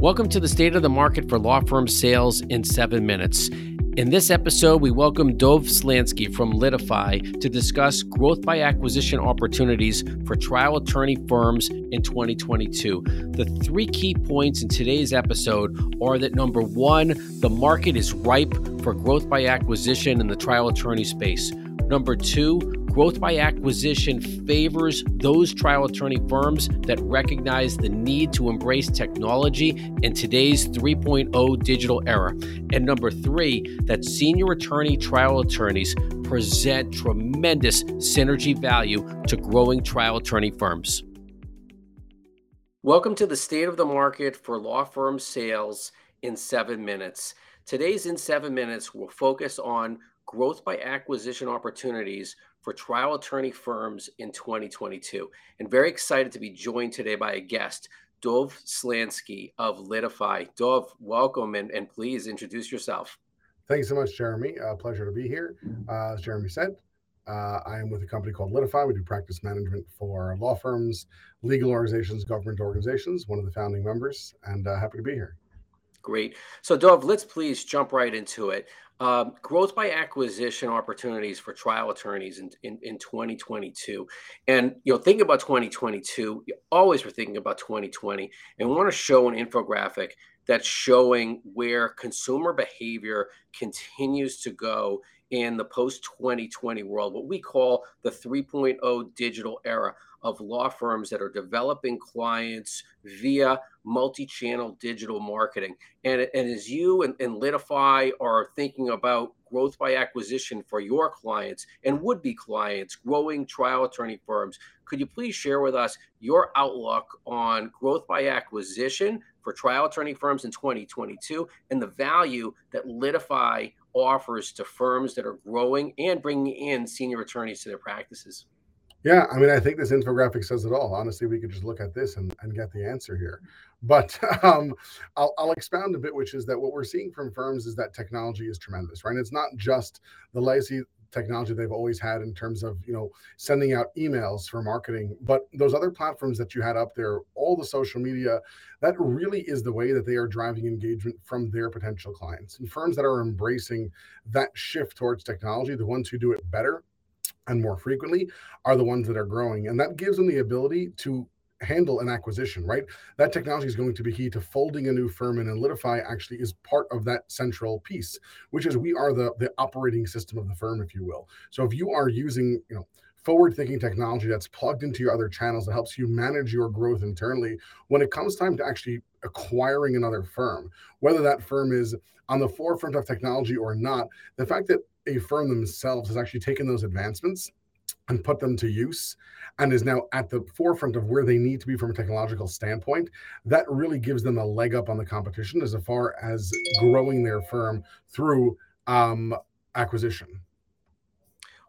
Welcome to the State of the Market for Law Firm Sales in seven minutes. In this episode, we welcome Dov Slansky from Litify to discuss growth by acquisition opportunities for trial attorney firms in 2022. The three key points in today's episode are that number one, the market is ripe for growth by acquisition in the trial attorney space. Number two, growth by acquisition favors those trial attorney firms that recognize the need to embrace technology in today's 3.0 digital era. And number three, that senior attorney trial attorneys present tremendous synergy value to growing trial attorney firms. Welcome to the state of the market for law firm sales in seven minutes. Today's In Seven Minutes will focus on growth by acquisition opportunities for trial attorney firms in 2022. And very excited to be joined today by a guest, Dov Slansky of Litify. Dov, welcome and, and please introduce yourself. Thanks so much, Jeremy. Uh, pleasure to be here. Uh, as Jeremy said, uh, I am with a company called Litify. We do practice management for law firms, legal organizations, government organizations, one of the founding members, and uh, happy to be here. Great. So, Dov, let's please jump right into it. Um, growth by acquisition opportunities for trial attorneys in, in, in 2022. And, you know, thinking about 2022, you always were thinking about 2020. And want to show an infographic that's showing where consumer behavior continues to go in the post 2020 world, what we call the 3.0 digital era of law firms that are developing clients via multi-channel digital marketing. And, and as you and, and Litify are thinking about growth by acquisition for your clients and would-be clients, growing trial attorney firms, could you please share with us your outlook on growth by acquisition for trial attorney firms in 2022 and the value that Litify offers to firms that are growing and bringing in senior attorneys to their practices? Yeah, I mean, I think this infographic says it all. Honestly, we could just look at this and, and get the answer here. But um, I'll, I'll expound a bit, which is that what we're seeing from firms is that technology is tremendous, right? It's not just the legacy technology they've always had in terms of you know sending out emails for marketing but those other platforms that you had up there all the social media that really is the way that they are driving engagement from their potential clients and firms that are embracing that shift towards technology the ones who do it better and more frequently are the ones that are growing. And that gives them the ability to handle an acquisition, right? That technology is going to be key to folding a new firm and Litify actually is part of that central piece, which is we are the the operating system of the firm, if you will. So if you are using, you know, forward thinking technology that's plugged into your other channels that helps you manage your growth internally when it comes time to actually acquiring another firm whether that firm is on the forefront of technology or not the fact that a firm themselves has actually taken those advancements and put them to use and is now at the forefront of where they need to be from a technological standpoint that really gives them a leg up on the competition as far as growing their firm through um, acquisition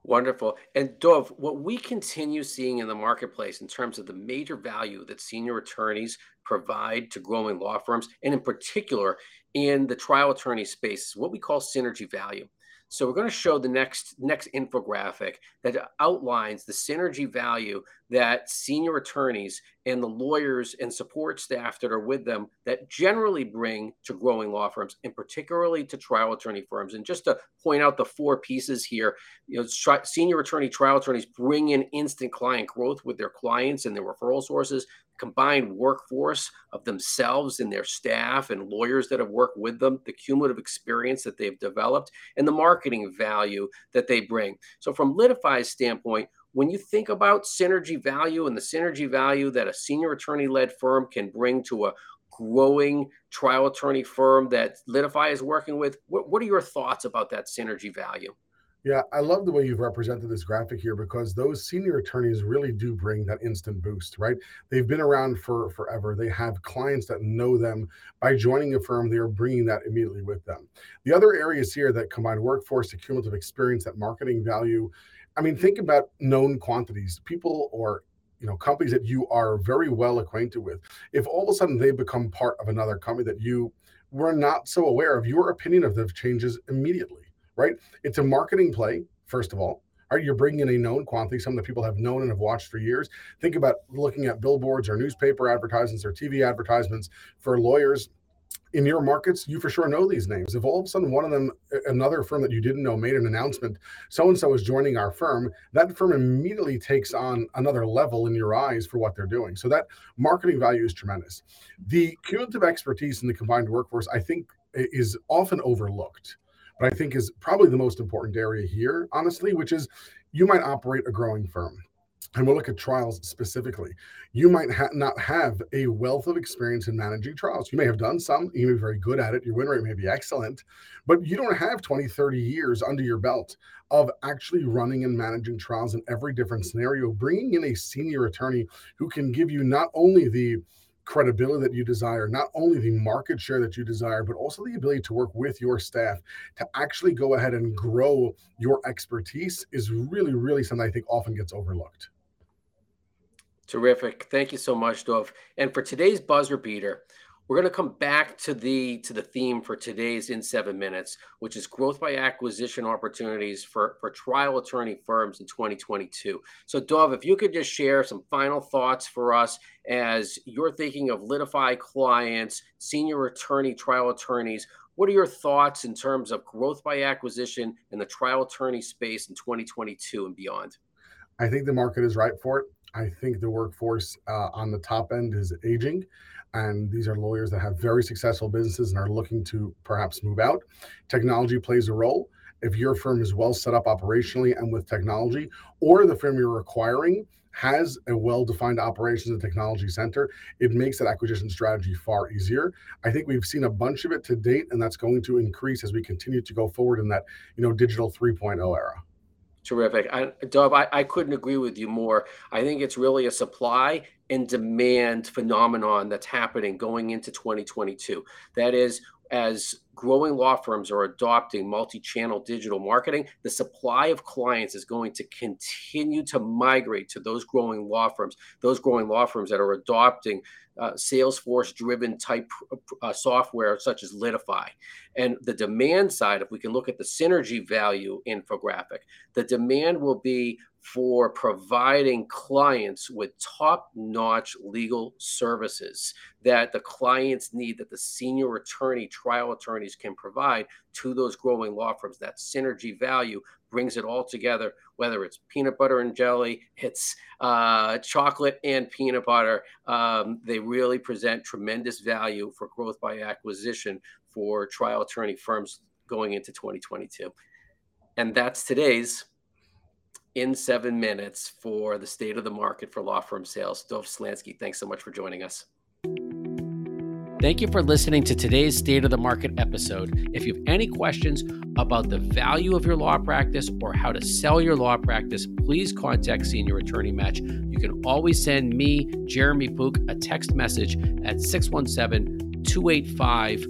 Wonderful. And Dov, what we continue seeing in the marketplace in terms of the major value that senior attorneys provide to growing law firms, and in particular in the trial attorney space, is what we call synergy value. So we're going to show the next next infographic that outlines the synergy value that senior attorneys and the lawyers and support staff that are with them that generally bring to growing law firms and particularly to trial attorney firms. And just to point out the four pieces here, you know, tri- senior attorney trial attorneys bring in instant client growth with their clients and their referral sources combined workforce of themselves and their staff and lawyers that have worked with them, the cumulative experience that they've developed, and the marketing value that they bring. So, from Litify's standpoint, when you think about synergy value and the synergy value that a senior attorney led firm can bring to a growing trial attorney firm that Litify is working with, what, what are your thoughts about that synergy value? Yeah, I love the way you've represented this graphic here because those senior attorneys really do bring that instant boost, right? They've been around for forever. They have clients that know them. By joining a firm, they are bringing that immediately with them. The other areas here that combine workforce, the cumulative experience, that marketing value. I mean, think about known quantities, people or you know companies that you are very well acquainted with. If all of a sudden they become part of another company that you were not so aware of, your opinion of them changes immediately right? It's a marketing play, first of all. Right, you're bringing in a known quantity, some that people have known and have watched for years. Think about looking at billboards or newspaper advertisements or TV advertisements for lawyers in your markets, you for sure know these names. If all of a sudden one of them, another firm that you didn't know, made an announcement, so and so is joining our firm, that firm immediately takes on another level in your eyes for what they're doing. So that marketing value is tremendous. The cumulative expertise in the combined workforce, I think, is often overlooked, but I think is probably the most important area here, honestly, which is you might operate a growing firm and we'll look at trials specifically. You might ha- not have a wealth of experience in managing trials. You may have done some, you may be very good at it, your win rate may be excellent, but you don't have 20, 30 years under your belt of actually running and managing trials in every different scenario, bringing in a senior attorney who can give you not only the credibility that you desire, not only the market share that you desire, but also the ability to work with your staff to actually go ahead and grow your expertise is really, really something I think often gets overlooked. Terrific. Thank you so much, Dov. And for today's buzzer beater, we're going to come back to the to the theme for today's in seven minutes, which is growth by acquisition opportunities for for trial attorney firms in 2022. So, Dov, if you could just share some final thoughts for us as you're thinking of Litify clients, senior attorney, trial attorneys. What are your thoughts in terms of growth by acquisition in the trial attorney space in 2022 and beyond? I think the market is right for it. I think the workforce uh, on the top end is aging, and these are lawyers that have very successful businesses and are looking to perhaps move out. Technology plays a role. If your firm is well set up operationally and with technology, or the firm you're acquiring has a well-defined operations and technology center, it makes that acquisition strategy far easier. I think we've seen a bunch of it to date, and that's going to increase as we continue to go forward in that, you know, digital 3.0 era. Terrific. I, Dov, I, I couldn't agree with you more. I think it's really a supply and demand phenomenon that's happening going into 2022. That is, as growing law firms are adopting multi-channel digital marketing, the supply of clients is going to continue to migrate to those growing law firms, those growing law firms that are adopting uh, Salesforce driven type uh, software such as Litify. And the demand side, if we can look at the synergy value infographic, the demand will be for providing clients with top notch legal services that the clients need, that the senior attorney, trial attorneys can provide to those growing law firms. That synergy value brings it all together, whether it's peanut butter and jelly, it's uh, chocolate and peanut butter. Um, they really present tremendous value for growth by acquisition for trial attorney firms going into 2022. And that's today's in seven minutes for the state of the market for law firm sales. Dov Slansky, thanks so much for joining us. Thank you for listening to today's State of the Market episode. If you have any questions about the value of your law practice or how to sell your law practice, please contact Senior Attorney Match. You can always send me, Jeremy Pook, a text message at 617 285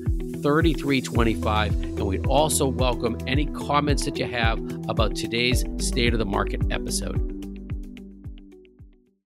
3325. And we'd also welcome any comments that you have about today's State of the Market episode.